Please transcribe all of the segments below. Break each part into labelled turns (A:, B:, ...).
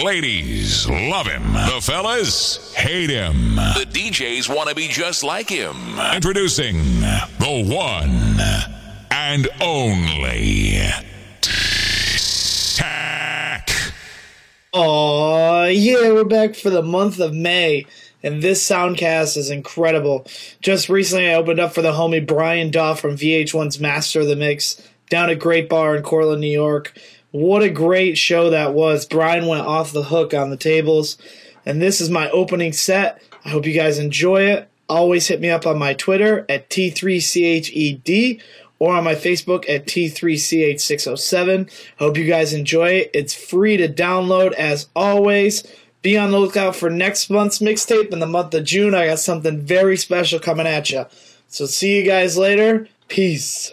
A: Ladies love him. The fellas hate him.
B: The DJs want to be just like him.
A: Introducing the one and only Tech.
C: Oh yeah, we're back for the month of May, and this soundcast is incredible. Just recently, I opened up for the homie Brian Daw from VH1's Master of the Mix down at Great Bar in Cortland, New York. What a great show that was! Brian went off the hook on the tables, and this is my opening set. I hope you guys enjoy it. Always hit me up on my Twitter at T3CHED or on my Facebook at T3CH607. Hope you guys enjoy it. It's free to download as always. Be on the lookout for next month's mixtape in the month of June. I got something very special coming at you. So see you guys later. Peace.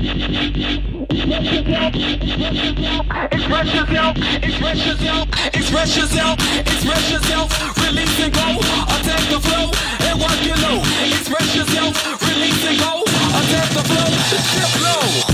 D: Express yourself, express yourself, express yourself, express yourself, release and go, attack the flow, and work it low. Express yourself, release and go, attack the flow, Step low.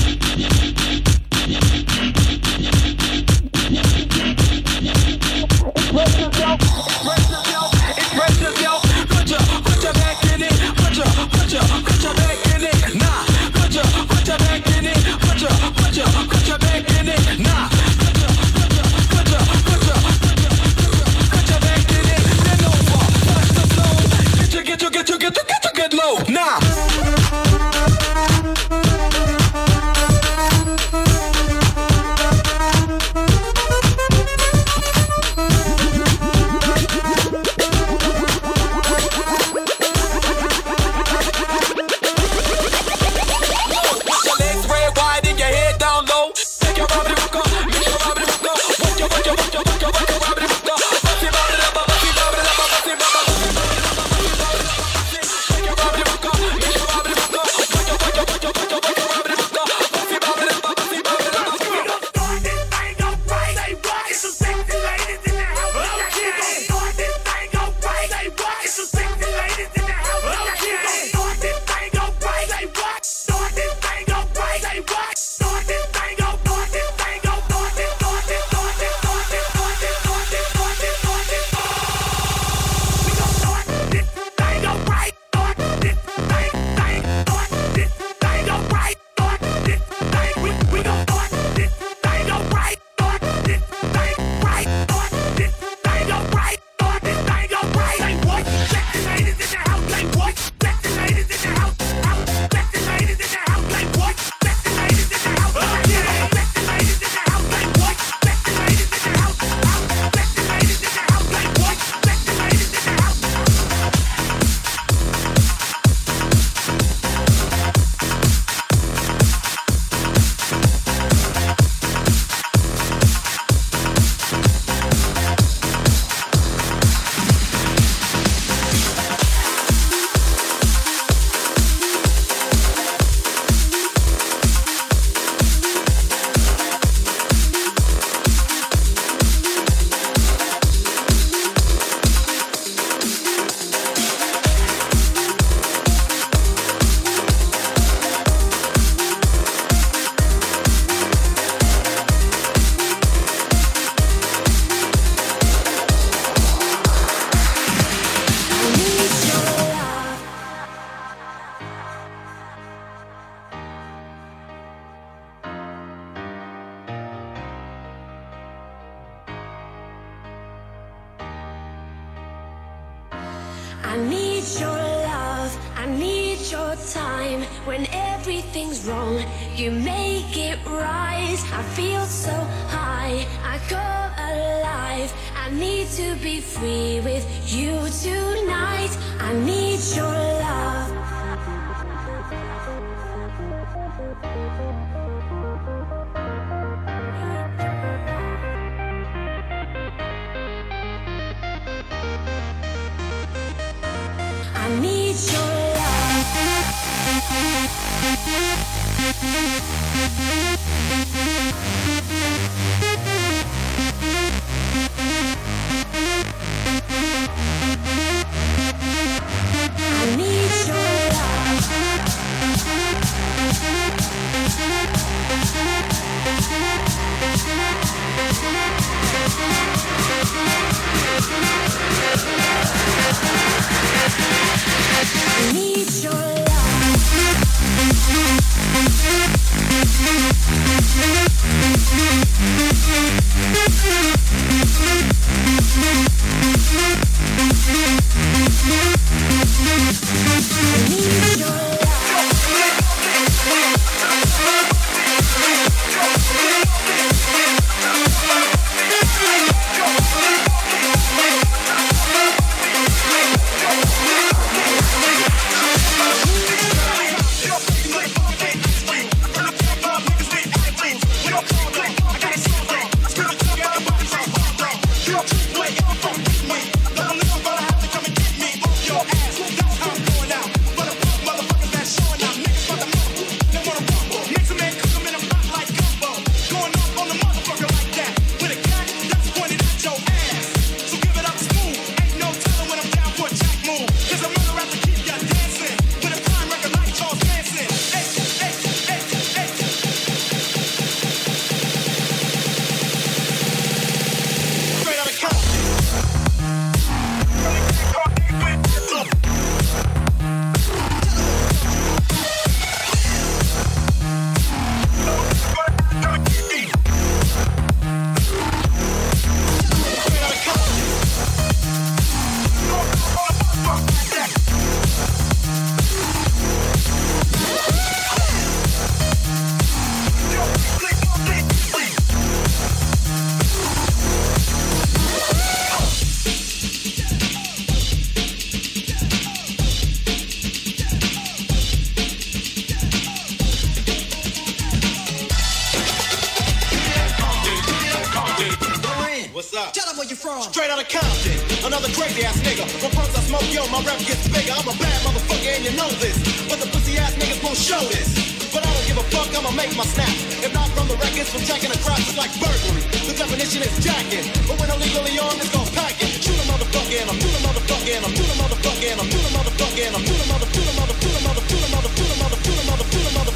D: Smoke, yo, my rep gets bigger. I'm a bad motherfucker and you know this. But the pussy ass niggas won't show this. But I don't give a fuck, I'ma make my snaps. If not from the records, from jacking the crops, it's like burglary. The definition is jacking. But when illegally on, it's called packing. Shoot a motherfucker and I'm shoot a motherfucker and I'm shoot a motherfucker and I'm shoot a motherfucker and I'm shoot a mother, shoot a mother, shoot a mother, shoot a mother, shoot a mother, shoot a mother, shoot a mother, shoot a mother, shoot a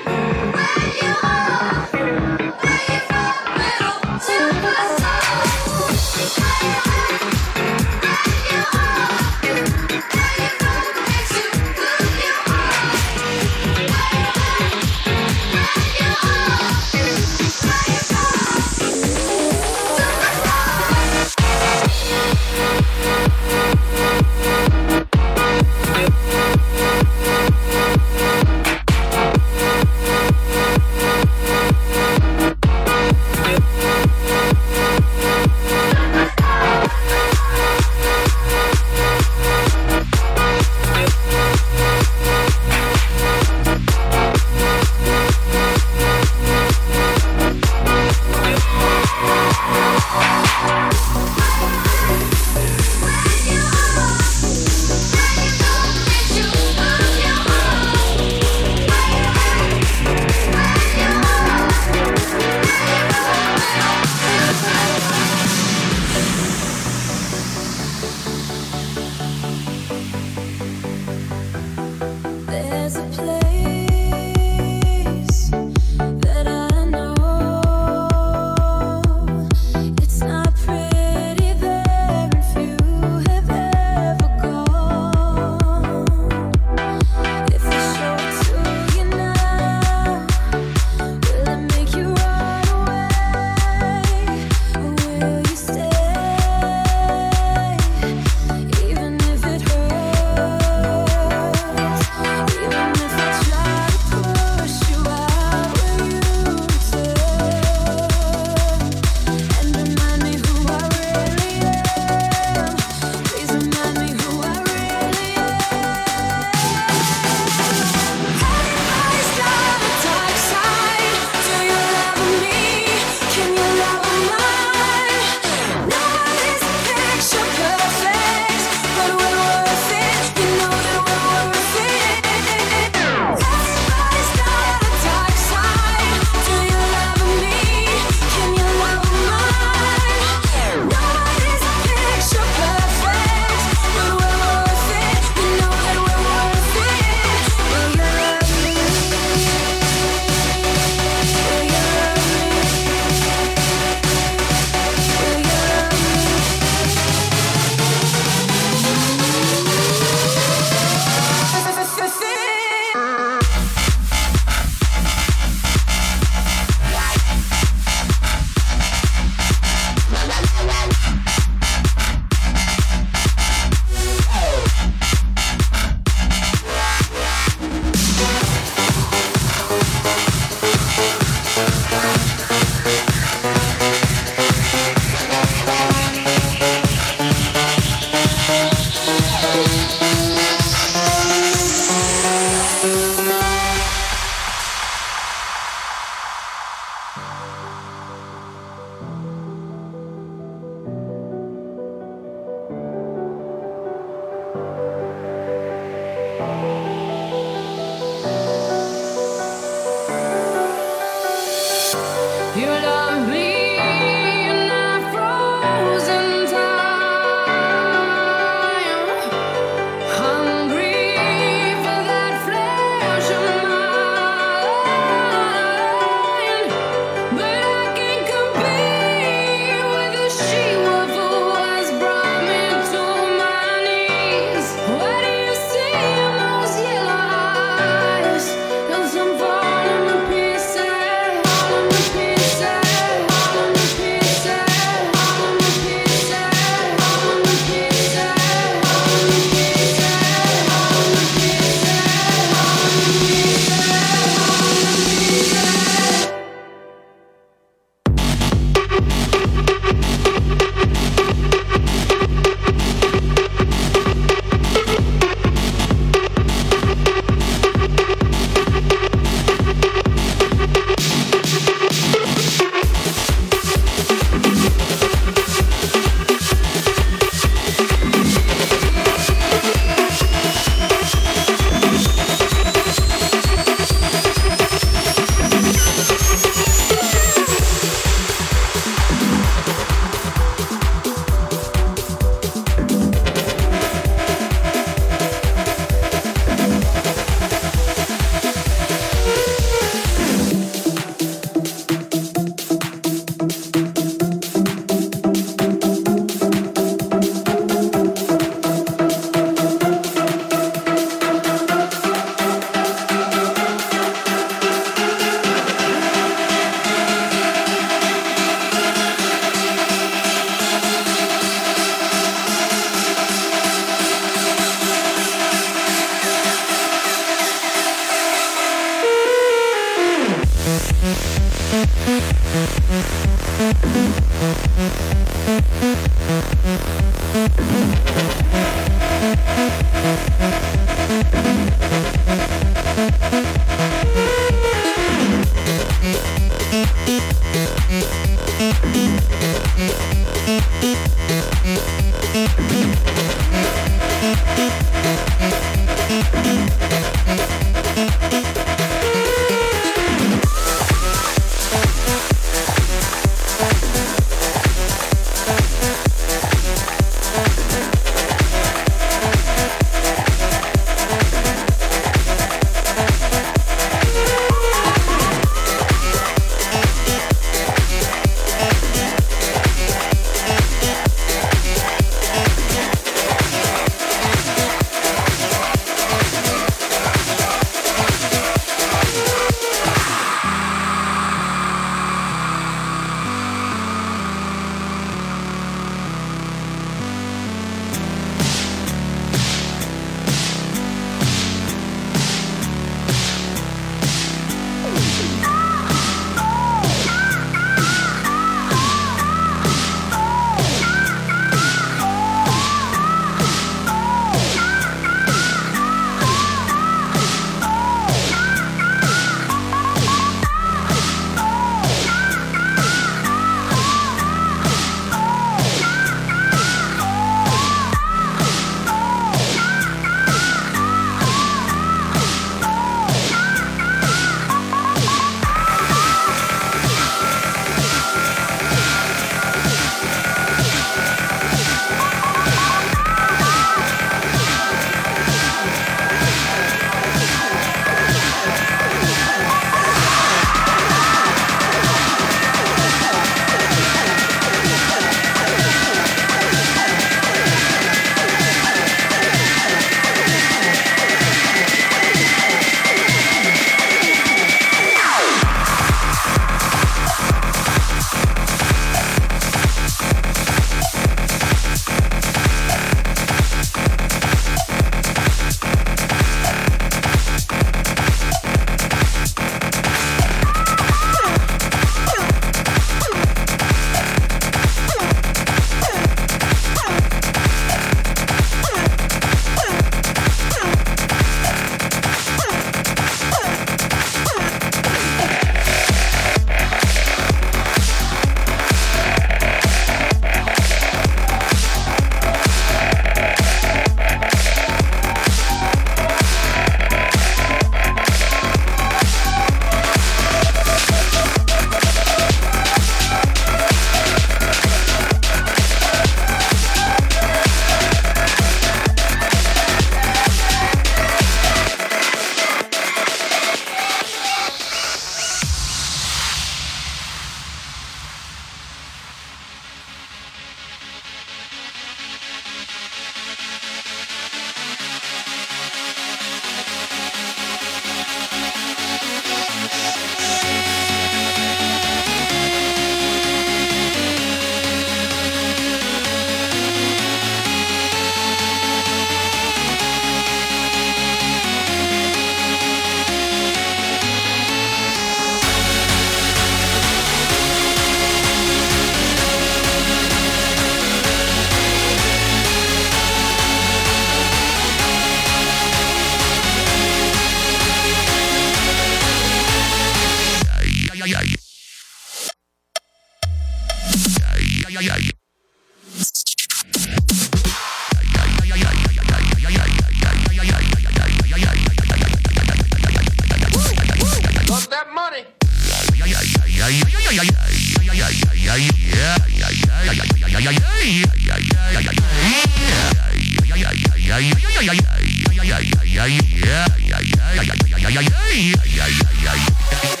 E: Yeah.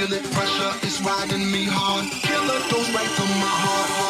F: feel
G: it.
H: Pressure is riding me hard. Killer goes right to my heart.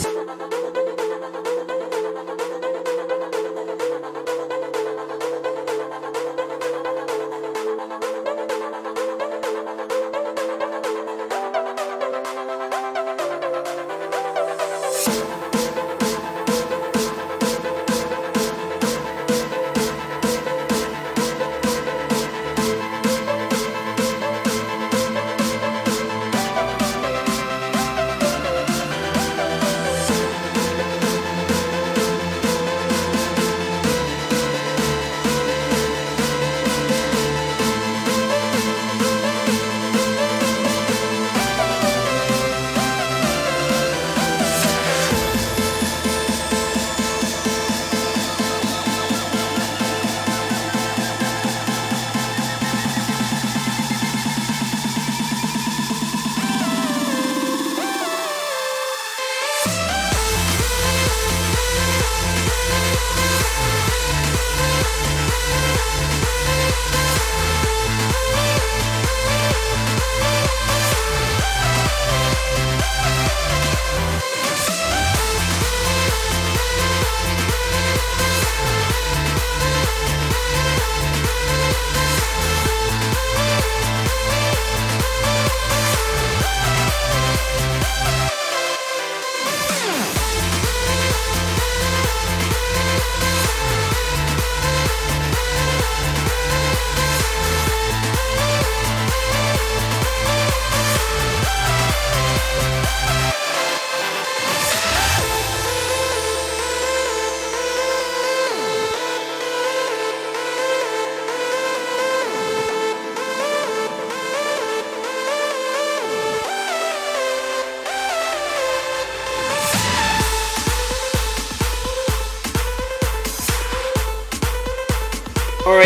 H: Thank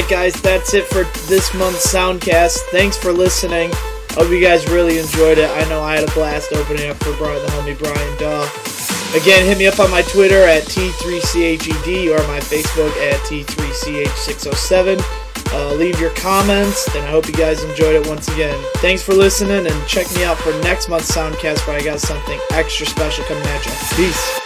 C: Alright, guys, that's it for this month's Soundcast. Thanks for listening. Hope you guys really enjoyed it. I know I had a blast opening up for Brian, the homie Brian Daw. Again, hit me up on my Twitter at T3CHED or my Facebook at T3CH607. Uh, leave your comments, and I hope you guys enjoyed it once again. Thanks for listening, and check me out for next month's Soundcast where I got something extra special coming at you. Peace.